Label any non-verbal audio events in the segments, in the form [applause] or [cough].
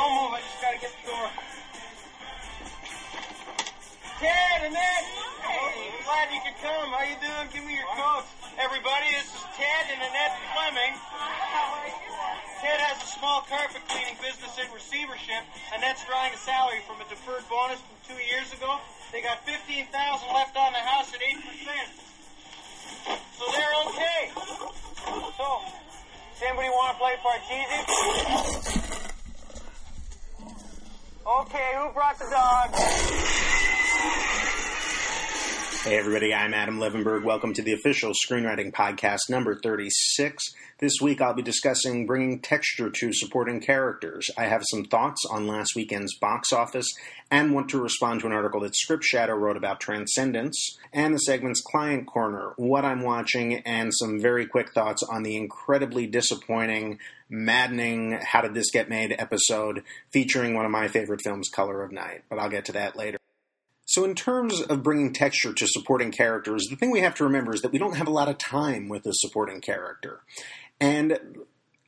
don't move. I just gotta get the door. Ted, Annette. Hey. Glad you could come. How you doing? Give me your coat. Everybody, this is Ted and Annette Fleming. Ted has a small carpet cleaning business in receivership. Annette's drawing a salary from a deferred bonus from two years ago. They got 15000 left on the house at 8%. So they're okay. So, does anybody want to play Parcheesi? Okay, who brought the dog? Hey everybody, I'm Adam Levenberg. Welcome to the official screenwriting podcast number 36. This week I'll be discussing bringing texture to supporting characters. I have some thoughts on last weekend's box office and want to respond to an article that Script Shadow wrote about Transcendence and the segment's Client Corner, what I'm watching, and some very quick thoughts on the incredibly disappointing, maddening How Did This Get Made episode featuring one of my favorite films, Color of Night. But I'll get to that later. So, in terms of bringing texture to supporting characters, the thing we have to remember is that we don't have a lot of time with a supporting character. And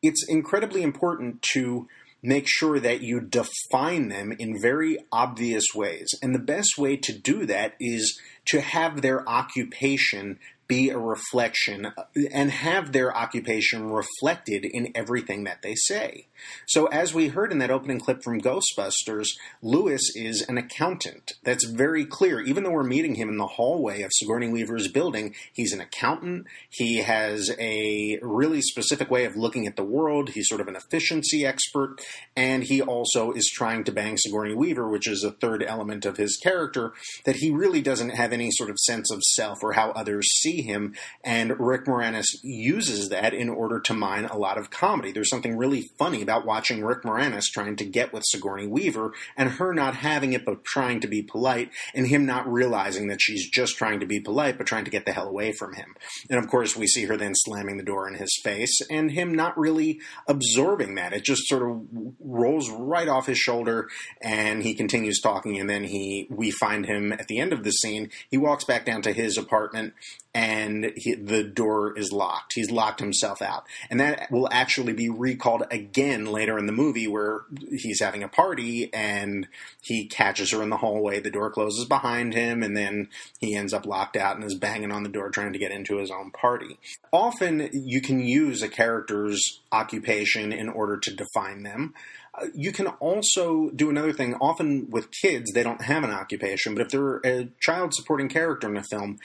it's incredibly important to make sure that you define them in very obvious ways. And the best way to do that is to have their occupation be a reflection uh, and have their occupation reflected in everything that they say. So, as we heard in that opening clip from Ghostbusters, Lewis is an accountant. That's very clear. Even though we're meeting him in the hallway of Sigourney Weaver's building, he's an accountant. He has a really specific way of looking at the world. He's sort of an efficiency expert. And he also is trying to bang Sigourney Weaver, which is a third element of his character, that he really doesn't have any sort of sense of self or how others see him. And Rick Moranis uses that in order to mine a lot of comedy. There's something really funny about watching Rick Moranis trying to get with Sigourney Weaver and her not having it but trying to be polite and him not realizing that she's just trying to be polite but trying to get the hell away from him. And of course, we see her then slamming the door in his face and him not really absorbing that. It just sort of rolls right off his shoulder and he continues talking and then he we find him at the end of the scene. He walks back down to his apartment and he, the door is locked. He's locked himself out. And that will actually be recalled again later in the movie where he's having a party and he catches her in the hallway. The door closes behind him and then he ends up locked out and is banging on the door trying to get into his own party. Often you can use a character's occupation in order to define them. Uh, you can also do another thing. Often with kids, they don't have an occupation, but if they're a child supporting character in a film,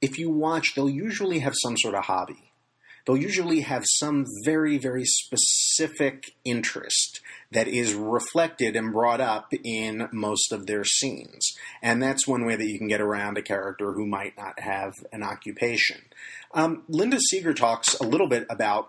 if you watch, they'll usually have some sort of hobby. They'll usually have some very, very specific interest that is reflected and brought up in most of their scenes. And that's one way that you can get around a character who might not have an occupation. Um, Linda Seger talks a little bit about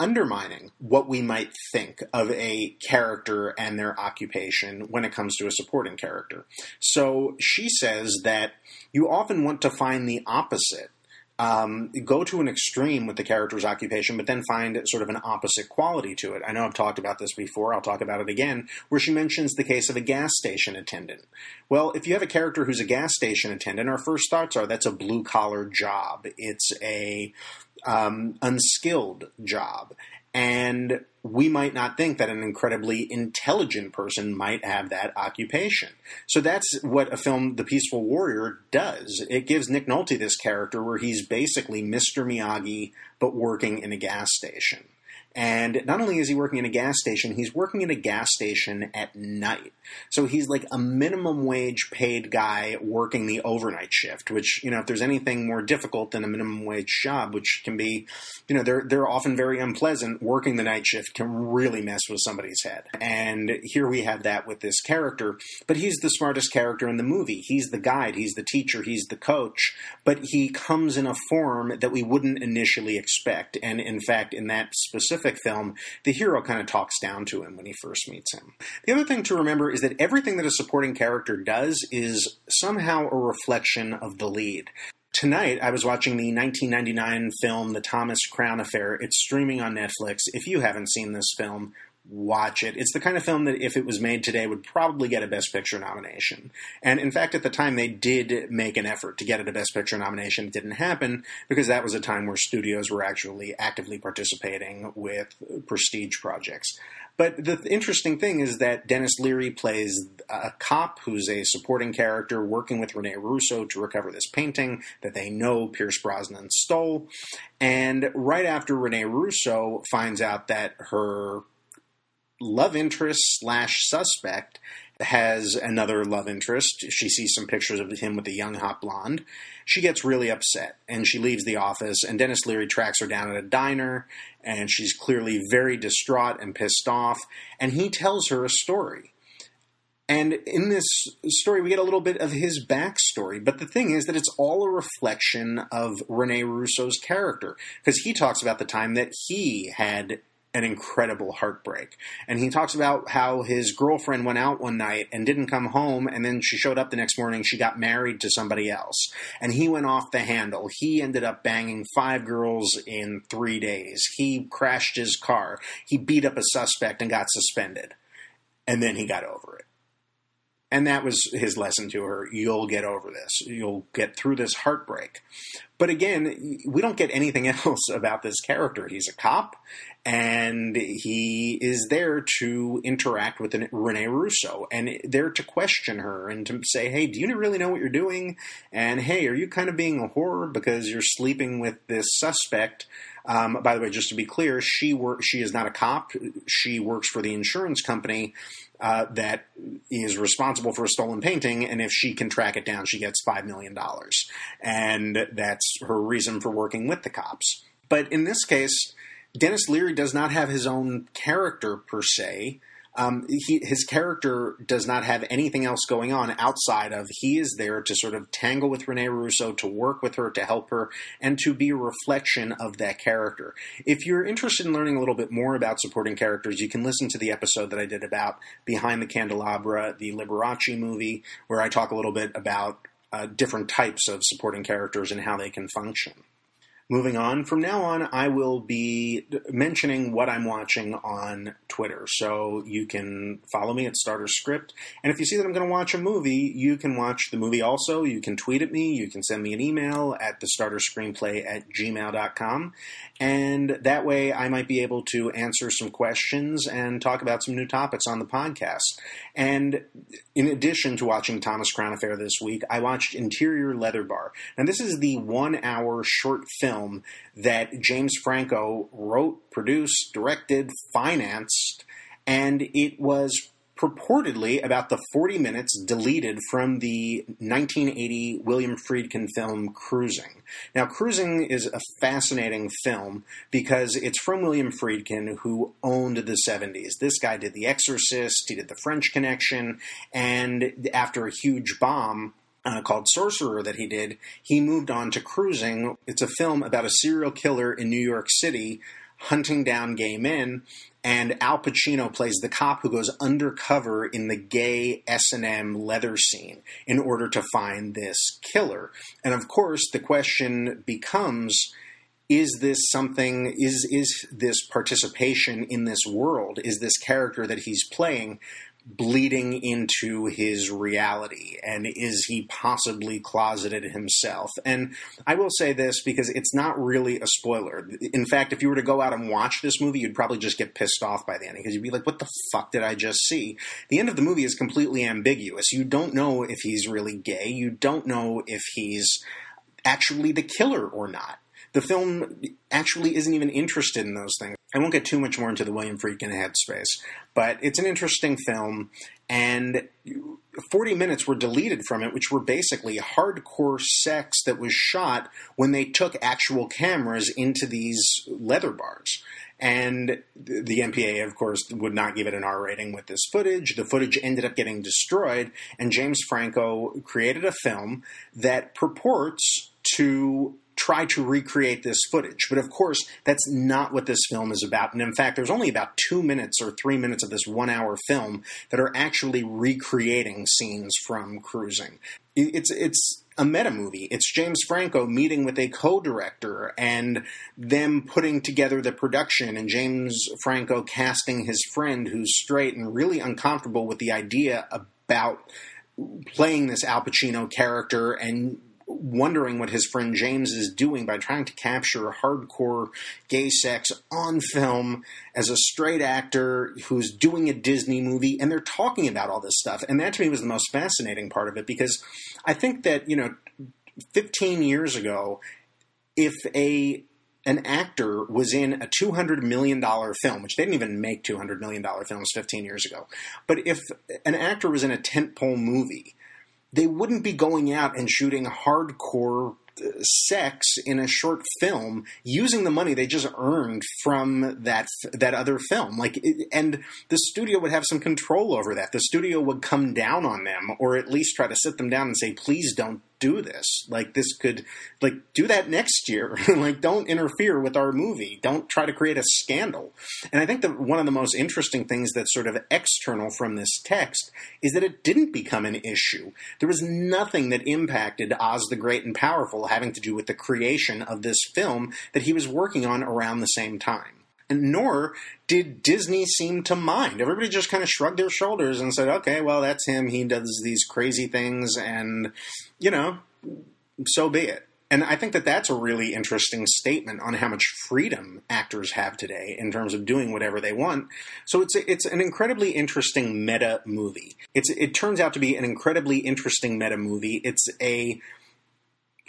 undermining what we might think of a character and their occupation when it comes to a supporting character. So she says that you often want to find the opposite. Um, go to an extreme with the character's occupation, but then find sort of an opposite quality to it. I know I've talked about this before, I'll talk about it again, where she mentions the case of a gas station attendant. Well, if you have a character who's a gas station attendant, our first thoughts are that's a blue collar job. It's a um, unskilled job. And we might not think that an incredibly intelligent person might have that occupation. So that's what a film, The Peaceful Warrior, does. It gives Nick Nolte this character where he's basically Mr. Miyagi, but working in a gas station. And not only is he working in a gas station, he's working in a gas station at night. So he's like a minimum wage paid guy working the overnight shift, which, you know, if there's anything more difficult than a minimum wage job, which can be, you know, they're, they're often very unpleasant, working the night shift can really mess with somebody's head. And here we have that with this character, but he's the smartest character in the movie. He's the guide, he's the teacher, he's the coach, but he comes in a form that we wouldn't initially expect. And in fact, in that specific specific film, the hero kind of talks down to him when he first meets him. The other thing to remember is that everything that a supporting character does is somehow a reflection of the lead. Tonight, I was watching the 1999 film The Thomas Crown Affair. It's streaming on Netflix. If you haven't seen this film, watch it. It's the kind of film that, if it was made today, would probably get a Best Picture nomination. And in fact, at the time, they did make an effort to get it a Best Picture nomination. It didn't happen because that was a time where studios were actually actively participating with prestige projects. But the interesting thing is that Denis Leary plays a cop who's a supporting character working with Rene Russo to recover this painting that they know Pierce Brosnan stole. And right after Rene Russo finds out that her love interest slash suspect has another love interest. She sees some pictures of him with a young hot blonde. She gets really upset and she leaves the office. And Denis Leary tracks her down at a diner and she's clearly very distraught and pissed off. And he tells her a story. And in this story, we get a little bit of his backstory. But the thing is that it's all a reflection of Rene Russo's character. Because he talks about the time that he had an incredible heartbreak. And he talks about how his girlfriend went out one night and didn't come home, and then she showed up the next morning. She got married to somebody else. And he went off the handle. He ended up banging five girls in three days. He crashed his car. He beat up a suspect and got suspended. And then he got over it. And that was his lesson to her. You'll get over this. You'll get through this heartbreak. But again, we don't get anything [laughs] else about this character. He's a cop, and he is there to interact with Rene Russo and there to question her and to say, hey, do you really know what you're doing? And hey, are you kind of being a whore because you're sleeping with this suspect? Um, by the way, just to be clear, she work, she is not a cop. She works for the insurance company uh, that is responsible for a stolen painting, and if she can track it down, she gets $5 million. And that's her reason for working with the cops. But in this case, Denis Leary does not have his own character per se. Um, he, his character does not have anything else going on outside of he is there to sort of tangle with Rene Russo, to work with her, to help her, and to be a reflection of that character. If you're interested in learning a little bit more about supporting characters, you can listen to the episode that I did about Behind the Candelabra, the Liberace movie, where I talk a little bit about uh, different types of supporting characters and how they can function. Moving on, from now on, I will be mentioning what I'm watching on Twitter. So you can follow me at Starter Script. And if you see that I'm going to watch a movie, you can watch the movie also. You can tweet at me. You can send me an email at the starter screenplay at gmail.com. And that way I might be able to answer some questions and talk about some new topics on the podcast. And in addition to watching Thomas Crown Affair this week, I watched Interior Leather Bar. And this is the one hour short film that James Franco wrote, produced, directed, financed, and it was purportedly about the 40 minutes deleted from the 1980 William Friedkin film Cruising. Now, Cruising is a fascinating film because it's from William Friedkin, who owned the 70s. This guy did The Exorcist, he did The French Connection, and after a huge bomb, uh, called Sorcerer that he did, he moved on to Cruising. It's a film about a serial killer in New York City hunting down gay men and Al Pacino plays the cop who goes undercover in the gay S&M leather scene in order to find this killer. And of course, the question becomes is this something is is this participation in this world is this character that he's playing bleeding into his reality and is he possibly closeted himself? And i will say this because it's not really a spoiler. In fact if you were to go out and watch this movie you'd probably just get pissed off by the ending because you'd be like what the fuck did i just see? The end of the movie is completely ambiguous. You don't know if he's really gay. You don't know if he's actually the killer or not. The film actually isn't even interested in those things. I won't get too much more into the William Friedkin headspace, but it's an interesting film, and 40 minutes were deleted from it, which were basically hardcore sex that was shot when they took actual cameras into these leather bars. And the MPA, of course, would not give it an R rating with this footage. The footage ended up getting destroyed, and James Franco created a film that purports to try to recreate this footage. But of course, that's not what this film is about. And in fact, there's only about two minutes or three minutes of this one hour film that are actually recreating scenes from cruising. It's, it's, a meta movie. It's James Franco meeting with a co-director and them putting together the production and James Franco casting his friend who's straight and really uncomfortable with the idea about playing this Al Pacino character and wondering what his friend James is doing by trying to capture hardcore gay sex on film as a straight actor who's doing a Disney movie, and they're talking about all this stuff. And that to me was the most fascinating part of it because I think that, you know, 15 years ago, if a an actor was in a $200 million film, which they didn't even make $200 million films 15 years ago. But if an actor was in a tentpole movie, they wouldn't be going out and shooting hardcore uh, sex in a short film using the money they just earned from that that other film. Like and the studio would have some control over that. The studio would come down on them or at least try to sit them down and say please don't do this. Like this could like do that next year. [laughs] like don't interfere with our movie. Don't try to create a scandal. And I think that one of the most interesting things that's sort of external from this text is that it didn't become an issue. There was nothing that impacted Oz the Great and Powerful having to do with the creation of this film that he was working on around the same time. Nor did Disney seem to mind. Everybody just kind of shrugged their shoulders and said, okay, well, that's him. He does these crazy things, and, you know, so be it. And I think that that's a really interesting statement on how much freedom actors have today in terms of doing whatever they want. So it's it's an incredibly interesting meta movie. It's it turns out to be an incredibly interesting meta movie. It's a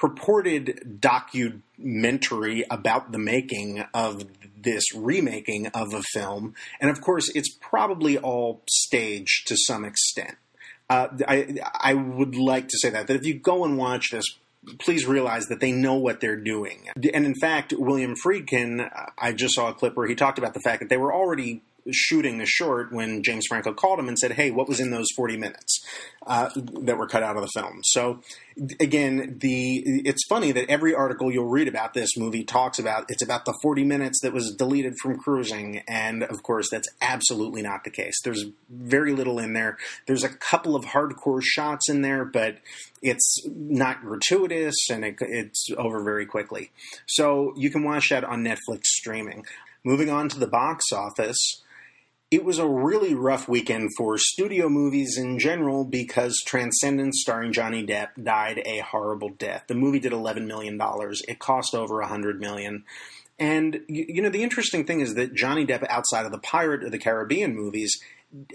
purported documentary about the making of this remaking of a film, and of course, it's probably all staged to some extent. Uh, I I would like to say that that if you go and watch this, please realize that they know what they're doing. And in fact, William Friedkin, I just saw a clip where he talked about the fact that they were already shooting the short when James Franco called him and said, "Hey, what was in those forty minutes uh, that were cut out of the film?" So again, the it's funny that every article you'll read about this movie talks about it's about the forty minutes that was deleted from cruising, and of course that's absolutely not the case. There's very little in there. There's a couple of hardcore shots in there, but it's not gratuitous and it, it's over very quickly. So you can watch that on Netflix streaming. Moving on to the box office it was a really rough weekend for studio movies in general because Transcendence, starring Johnny Depp, died a horrible death. The movie did $11 million. It cost over 100 million. And, you know, the interesting thing is that Johnny Depp, outside of the Pirate of the Caribbean movies,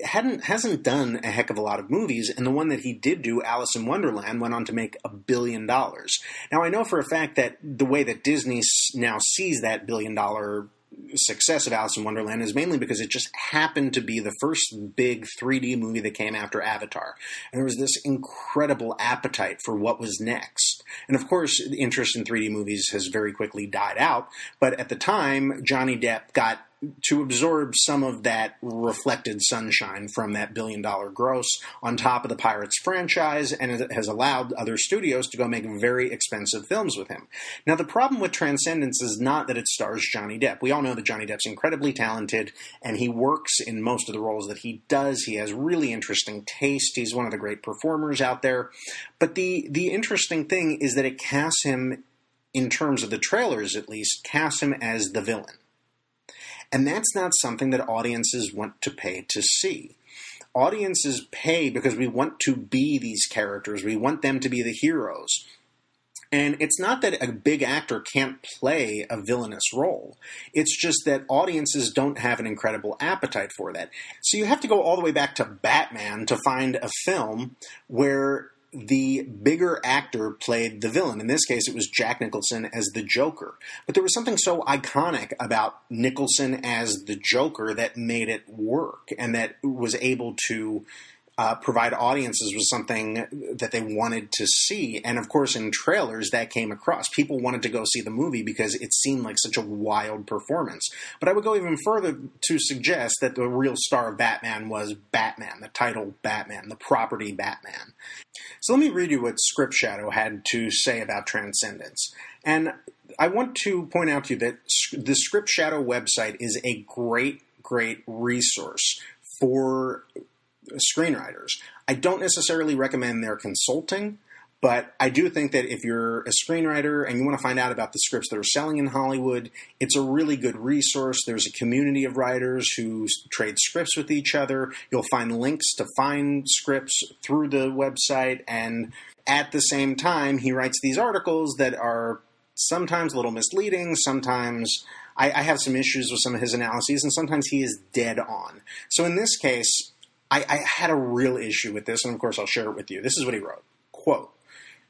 hadn't hasn't done a heck of a lot of movies, and the one that he did do, Alice in Wonderland, went on to make a billion dollars. Now I know for a fact that the way that Disney now sees that billion dollar success of Alice in Wonderland is mainly because it just happened to be the first big 3D movie that came after Avatar. And there was this incredible appetite for what was next. And of course, the interest in 3D movies has very quickly died out. But at the time, Johnny Depp got to absorb some of that reflected sunshine from that billion dollar gross on top of the Pirates franchise, and it has allowed other studios to go make very expensive films with him. Now, the problem with Transcendence is not that it stars Johnny Depp. We all know that Johnny Depp's incredibly talented, and he works in most of the roles that he does. He has really interesting taste. He's one of the great performers out there. But the the interesting thing is that it casts him, in terms of the trailers at least, casts him as the villain. And that's not something that audiences want to pay to see. Audiences pay because we want to be these characters, we want them to be the heroes. And it's not that a big actor can't play a villainous role. It's just that audiences don't have an incredible appetite for that. So you have to go all the way back to Batman to find a film where the bigger actor played the villain. In this case, it was Jack Nicholson as the Joker. But there was something so iconic about Nicholson as the Joker that made it work and that was able to uh, provide audiences with something that they wanted to see. And of course, in trailers, that came across. People wanted to go see the movie because it seemed like such a wild performance. But I would go even further to suggest that the real star of Batman was Batman, the title Batman, the property Batman. So let me read you what Script Shadow had to say about Transcendence. And I want to point out to you that the Script Shadow website is a great, great resource for screenwriters. I don't necessarily recommend their consulting, But I do think that if you're a screenwriter and you want to find out about the scripts that are selling in Hollywood, it's a really good resource. There's a community of writers who trade scripts with each other. You'll find links to find scripts through the website. And at the same time, he writes these articles that are sometimes a little misleading, sometimes. I, have some issues with some of his analyses, and sometimes he is dead on. So in this case, I, I had a real issue with this, and of course I'll share it with you. This is what he wrote. Quote,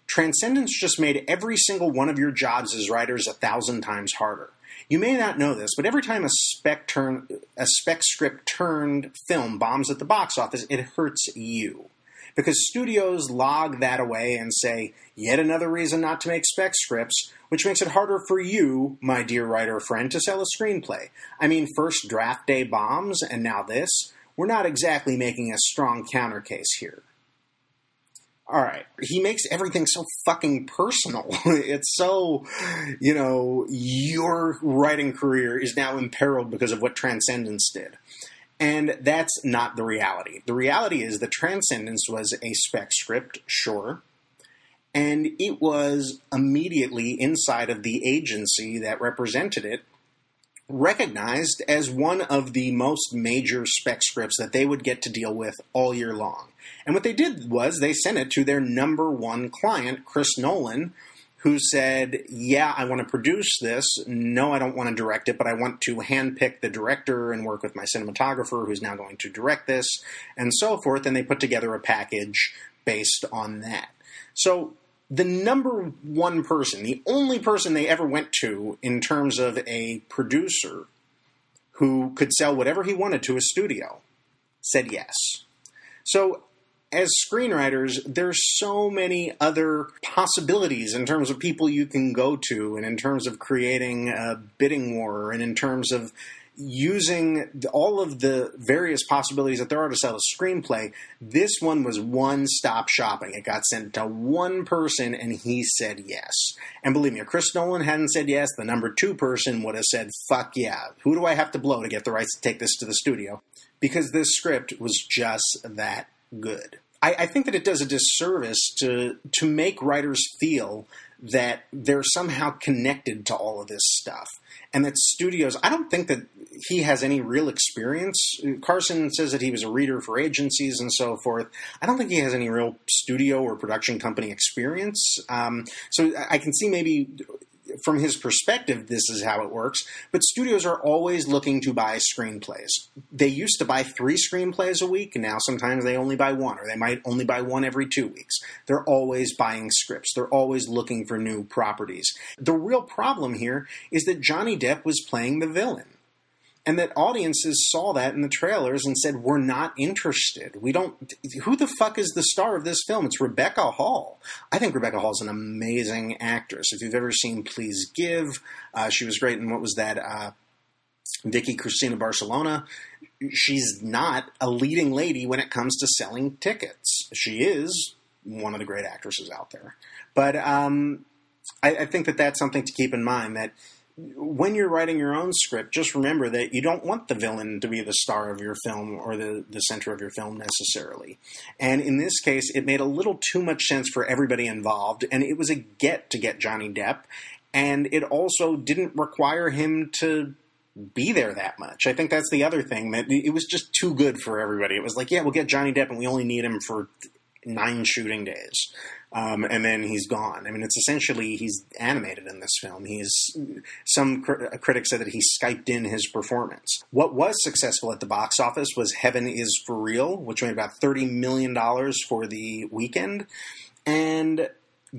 Transcendence just made every single one of your jobs as writers a thousand times harder. You may not know this, but every time a spec turn a spec script turned film bombs at the box office, it hurts you. Because studios log that away and say, yet another reason not to make spec scripts, which makes it harder for you, my dear writer friend, to sell a screenplay. I mean, first draft day bombs, and now this. We're not exactly making a strong counter case here all right, he makes everything so fucking personal. [laughs] it's so, you know, your writing career is now imperiled because of what Transcendence did. And that's not the reality. The reality is that Transcendence was a spec script, sure, and it was immediately inside of the agency that represented it recognized as one of the most major spec scripts that they would get to deal with all year long. And what they did was they sent it to their number one client, Chris Nolan, who said, Yeah, I want to produce this. No, I don't want to direct it, but I want to handpick the director and work with my cinematographer who's now going to direct this, and so forth. And they put together a package based on that. So the number one person, the only person they ever went to in terms of a producer who could sell whatever he wanted to a studio, said yes. So, as screenwriters, there's so many other possibilities in terms of people you can go to, and in terms of creating a bidding war, and in terms of using all of the various possibilities that there are to sell a screenplay, this one was one stop shopping. It got sent to one person and he said yes. And believe me, if Chris Nolan hadn't said yes, the number two person would have said, fuck yeah. Who do I have to blow to get the rights to take this to the studio? Because this script was just that good. I, I think that it does a disservice to to make writers feel that they're somehow connected to all of this stuff and that studios i don't think that he has any real experience. Carson says that he was a reader for agencies and so forth. I don't think he has any real studio or production company experience. Um, so i can see maybe from his perspective, this is how it works. But studios are always looking to buy screenplays. They used to buy three screenplays a week, and now sometimes they only buy one, or they might only buy one every two weeks. They're always buying scripts. They're always looking for new properties. The real problem here is that Johnny Depp was playing the villain and that audiences saw that in the trailers and said, "We're not interested. We don't. Who the fuck is the star of this film? It's Rebecca Hall. I think Rebecca Hall is an amazing actress. If you've ever seen Please Give, uh, she was great in what was that? Uh, Vicky Cristina Barcelona. She's not a leading lady when it comes to selling tickets. She is one of the great actresses out there, but um, I, I think that that's something to keep in mind. That when you're writing your own script, just remember that you don't want the villain to be the star of your film or the, the center of your film necessarily. And in this case, it made a little too much sense for everybody involved, and it was a get to get Johnny Depp, and it also didn't require him to be there that much. I think that's the other thing that it was just too good for everybody. It was like, yeah, we'll get Johnny Depp, and we only need him for nine shooting days um, and then he's gone. I mean, it's essentially he's animated in this film. He's some cr- critics said that he skyped in his performance. What was successful at the box office was Heaven is for Real, which made about thirty million dollars for the weekend, and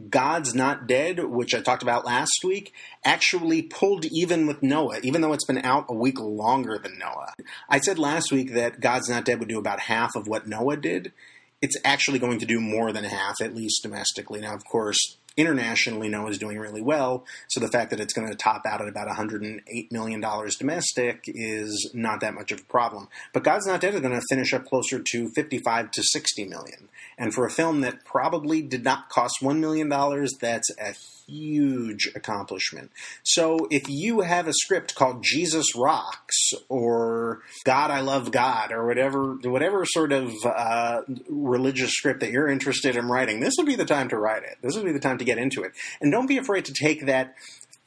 God's Not Dead, which I talked about last week, actually pulled even with Noah, even though it's been out a week longer than Noah. I said last week that God's Not Dead would do about half of what Noah did it's actually going to do more than half, at least domestically. Now, of course, internationally, Noah is doing really well. So the fact that it's going to top out at about $108 million domestic is not that much of a problem. But God's Not Dead is going to finish up closer to 55 to 60 million. And for a film that probably did not cost $1 million, that's a huge accomplishment. So if you have a script called Jesus Rocks or God I Love God or whatever whatever sort of uh, religious script that you're interested in writing, this would be the time to write it. This would be the time to get into it. And don't be afraid to take that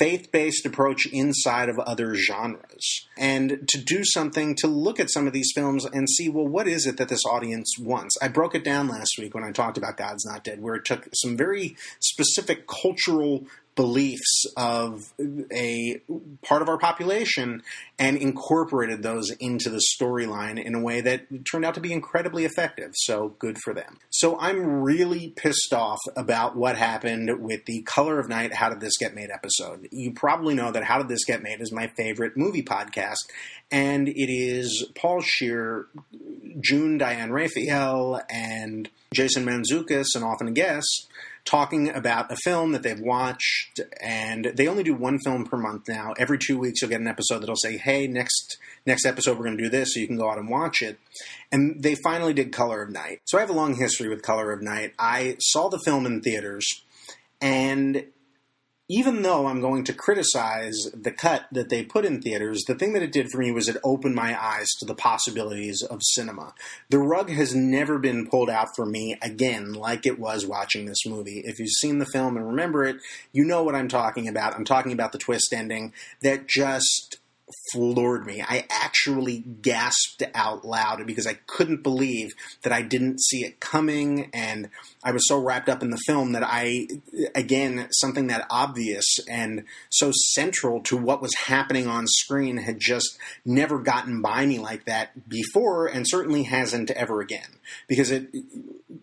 faith based approach inside of other genres and to do something to look at some of these films and see, well, what is it that this audience wants? I broke it down last week when I talked about God's Not Dead, where it took some very specific cultural beliefs of a part of our population and incorporated those into the storyline in a way that turned out to be incredibly effective. So good for them. So I'm really pissed off about what happened with the Color of Night How Did This Get Made episode. You probably know that How Did This Get Made is my favorite movie podcast, and it is Paul Scheer, June Diane Raphael, and Jason Mantzoukas, and often a guest talking about a film that they've watched, and they only do one film per month now. Every two weeks, you'll get an episode that'll say, "Hey, next next episode we're going to do this," so you can go out and watch it. And they finally did Color of Night. So I have a long history with Color of Night. I saw the film in theaters, and even though I'm going to criticize the cut that they put in theaters, the thing that it did for me was it opened my eyes to the possibilities of cinema. The rug has never been pulled out for me again like it was watching this movie. If you've seen the film and remember it, you know what I'm talking about. I'm talking about the twist ending that just floored me. I actually gasped out loud because I couldn't believe that I didn't see it coming, and I was so wrapped up in the film that I, again, something that obvious and so central to what was happening on screen had just never gotten by me like that before, and certainly hasn't ever again because it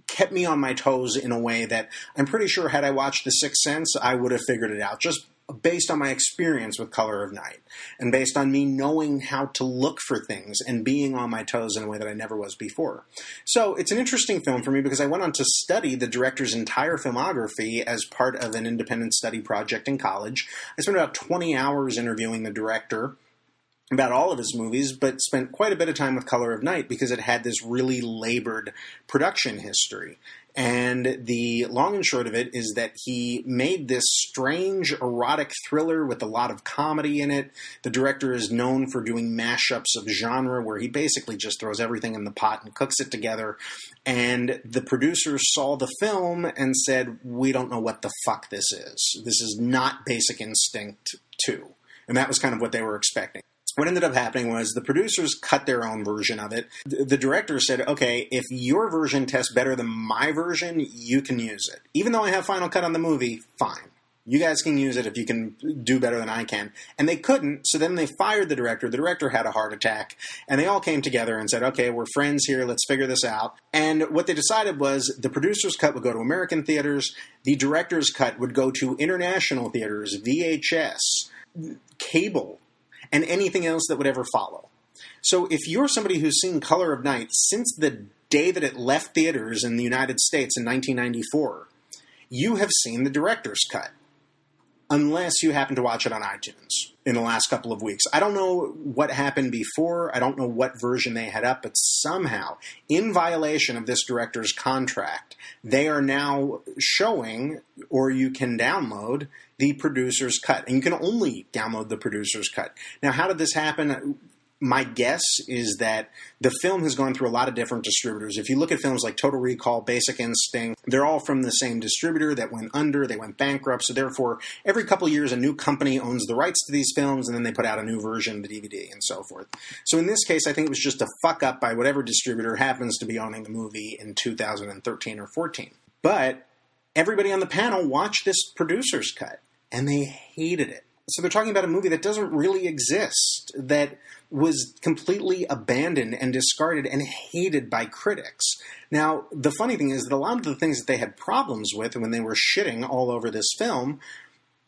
kept me on my toes in a way that I'm pretty sure had I watched The Sixth Sense, I would have figured it out just based on my experience with Color of Night and based on me knowing how to look for things and being on my toes in a way that I never was before. So it's an interesting film for me because I went on to study the director's entire filmography as part of an independent study project in college. I spent about 20 hours interviewing the director about all of his movies, but spent quite a bit of time with Color of Night because it had this really labored production history. And the long and short of it is that he made this strange erotic thriller with a lot of comedy in it. The director is known for doing mashups of genre where he basically just throws everything in the pot and cooks it together. And the producers saw the film and said, We don't know what the fuck this is. This is not Basic Instinct 2. And that was kind of what they were expecting what ended up happening was the producers cut their own version of it. The director said, okay, if your version tests better than my version, you can use it. Even though I have Final Cut on the movie, fine. You guys can use it if you can do better than I can. And they couldn't, so then they fired the director. The director had a heart attack, and they all came together and said, okay, we're friends here, let's figure this out. And what they decided was the producer's cut would go to American theaters, the director's cut would go to international theaters, VHS, cable, and anything else that would ever follow. So if you're somebody who's seen Color of Night since the day that it left theaters in the United States in 1994, you have seen the director's cut. Unless you happen to watch it on iTunes in the last couple of weeks. I don't know what happened before. I don't know what version they had up, but somehow, in violation of this director's contract, they are now showing, or you can download, the producer's cut. And you can only download the producer's cut. Now, how did this happen? My guess is that the film has gone through a lot of different distributors. If you look at films like Total Recall, Basic Instinct, they're all from the same distributor that went under, they went bankrupt. So therefore, every couple years, a new company owns the rights to these films, and then they put out a new version of the DVD and so forth. So in this case, I think it was just a fuck up by whatever distributor happens to be owning the movie in 2013 or 14. But everybody on the panel watched this producer's cut, and they hated it. So they're talking about a movie that doesn't really exist, that was completely abandoned and discarded and hated by critics. Now, the funny thing is that a lot of the things that they had problems with when they were shitting all over this film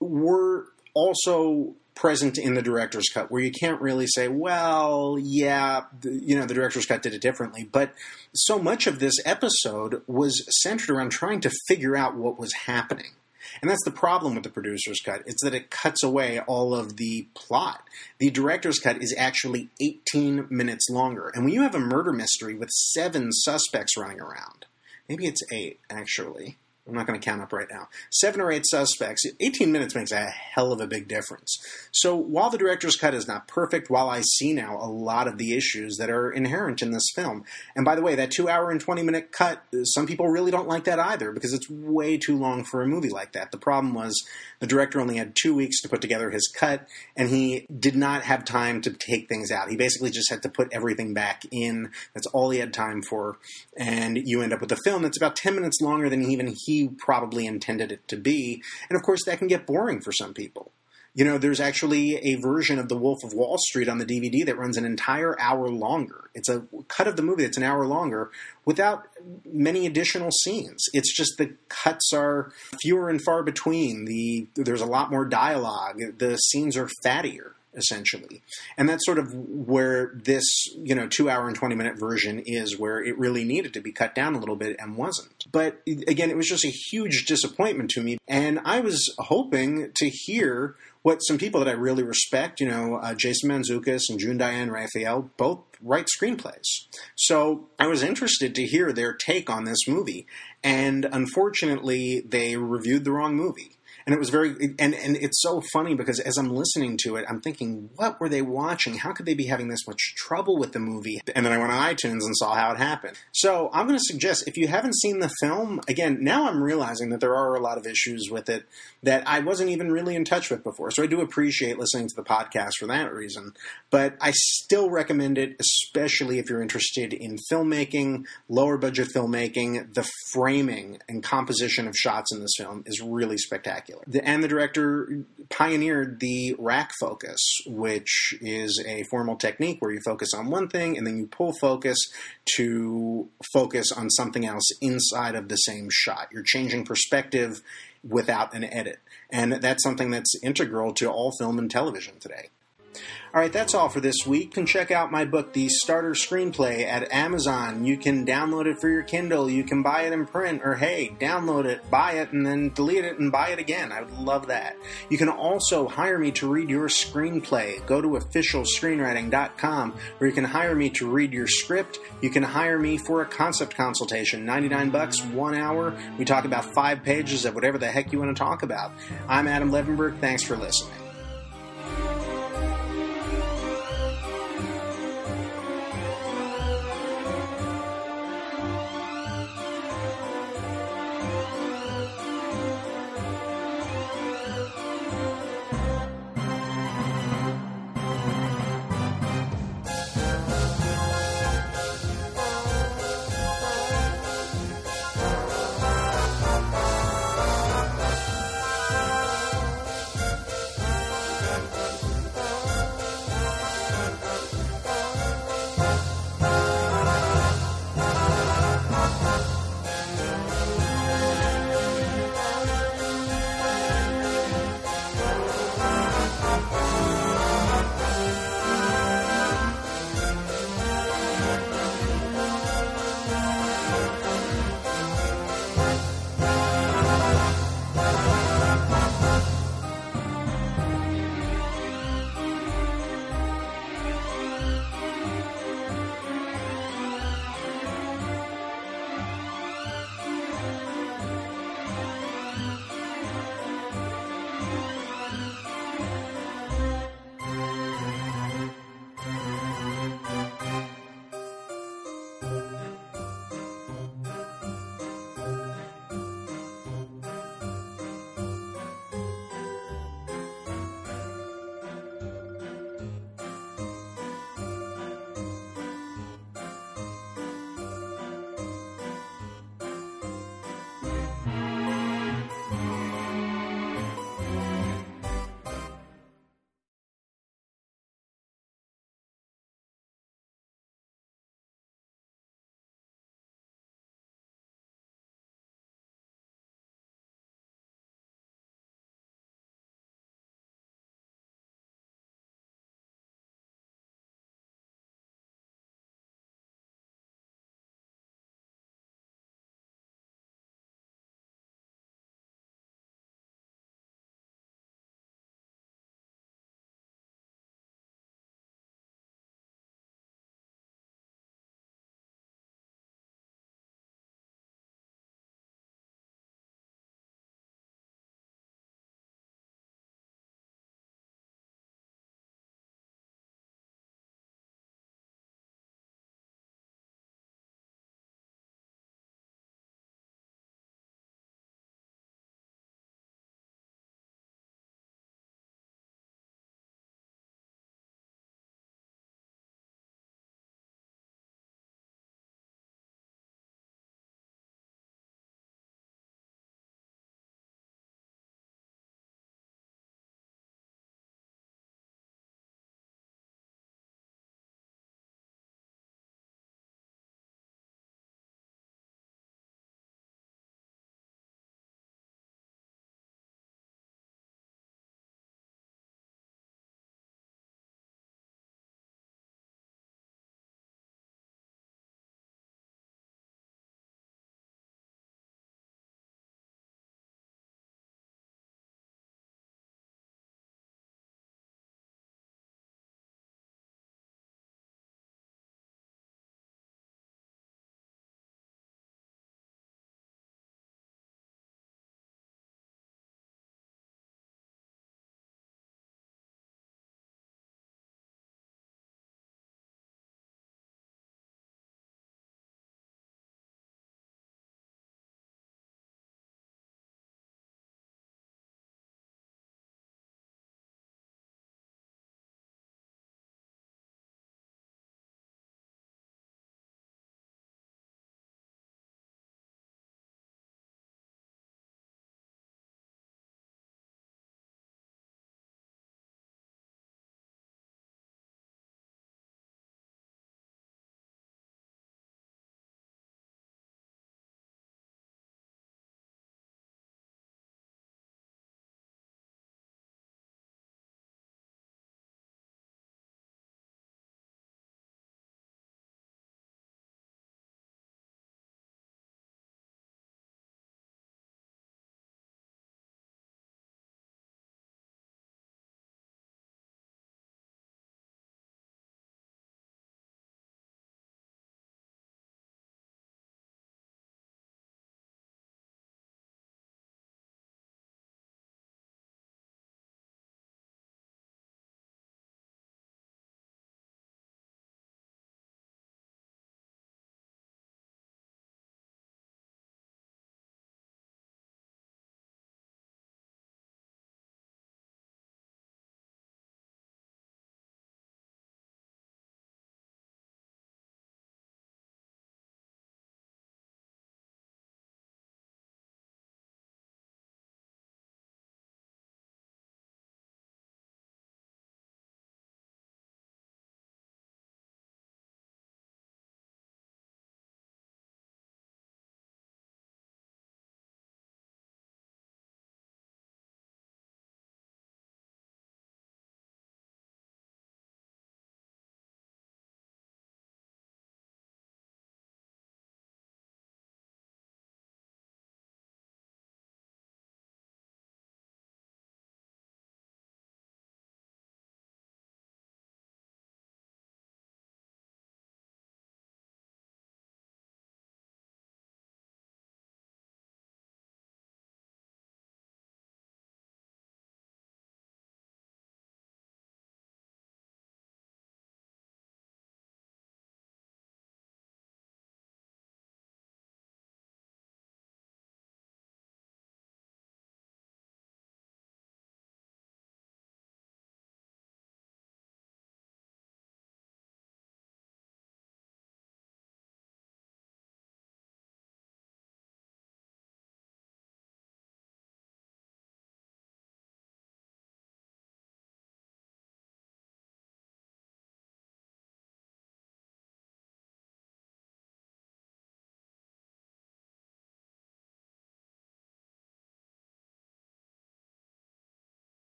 were also present in the director's cut, where you can't really say, well, yeah, you know, the director's cut did it differently. But so much of this episode was centered around trying to figure out what was happening. And that's the problem with the producer's cut. It's that it cuts away all of the plot. The director's cut is actually 18 minutes longer. And when you have a murder mystery with seven suspects running around, maybe it's eight, actually. I'm not going to count up right now. Seven or eight suspects. 18 minutes makes a hell of a big difference. So while the director's cut is not perfect, while I see now a lot of the issues that are inherent in this film, and by the way, that two hour and 20 minute cut, some people really don't like that either because it's way too long for a movie like that. The problem was the director only had two weeks to put together his cut, and he did not have time to take things out. He basically just had to put everything back in. That's all he had time for, and you end up with a film that's about 10 minutes longer than even he probably intended it to be. And of course, that can get boring for some people. You know, there's actually a version of The Wolf of Wall Street on the DVD that runs an entire hour longer. It's a cut of the movie that's an hour longer without many additional scenes. It's just the cuts are fewer and far between. The there's a lot more dialogue. The scenes are fattier essentially. And that's sort of where this, you know, two hour and 20 minute version is, where it really needed to be cut down a little bit and wasn't. But again, it was just a huge disappointment to me. And I was hoping to hear what some people that I really respect, you know, uh, Jason Mantzoukas and June Diane Raphael, both write screenplays. So I was interested to hear their take on this movie. And unfortunately, they reviewed the wrong movie and it was very and and it's so funny because as I'm listening to it, I'm thinking, what were they watching? How could they be having this much trouble with the movie? And then I went on iTunes and saw how it happened. So I'm going to suggest if you haven't seen the film, again, now I'm realizing that there are a lot of issues with it that I wasn't even really in touch with before. So I do appreciate listening to the podcast for that reason. But I still recommend it, especially if you're interested in filmmaking, lower budget filmmaking. The framing and composition of shots in this film is really spectacular spectacular. The, and the director pioneered the rack focus, which is a formal technique where you focus on one thing and then you pull focus to focus on something else inside of the same shot. You're changing perspective without an edit. And that's something that's integral to all film and television today. All right, that's all for this week. You can check out my book, The Starter Screenplay, at Amazon. You can download it for your Kindle. You can buy it in print, or hey, download it, buy it, and then delete it and buy it again. I would love that. You can also hire me to read your screenplay. Go to officialscreenwriting.com where you can hire me to read your script. You can hire me for a concept consultation, 99 bucks, one hour. We talk about five pages of whatever the heck you want to talk about. I'm Adam Levenberg. Thanks for listening.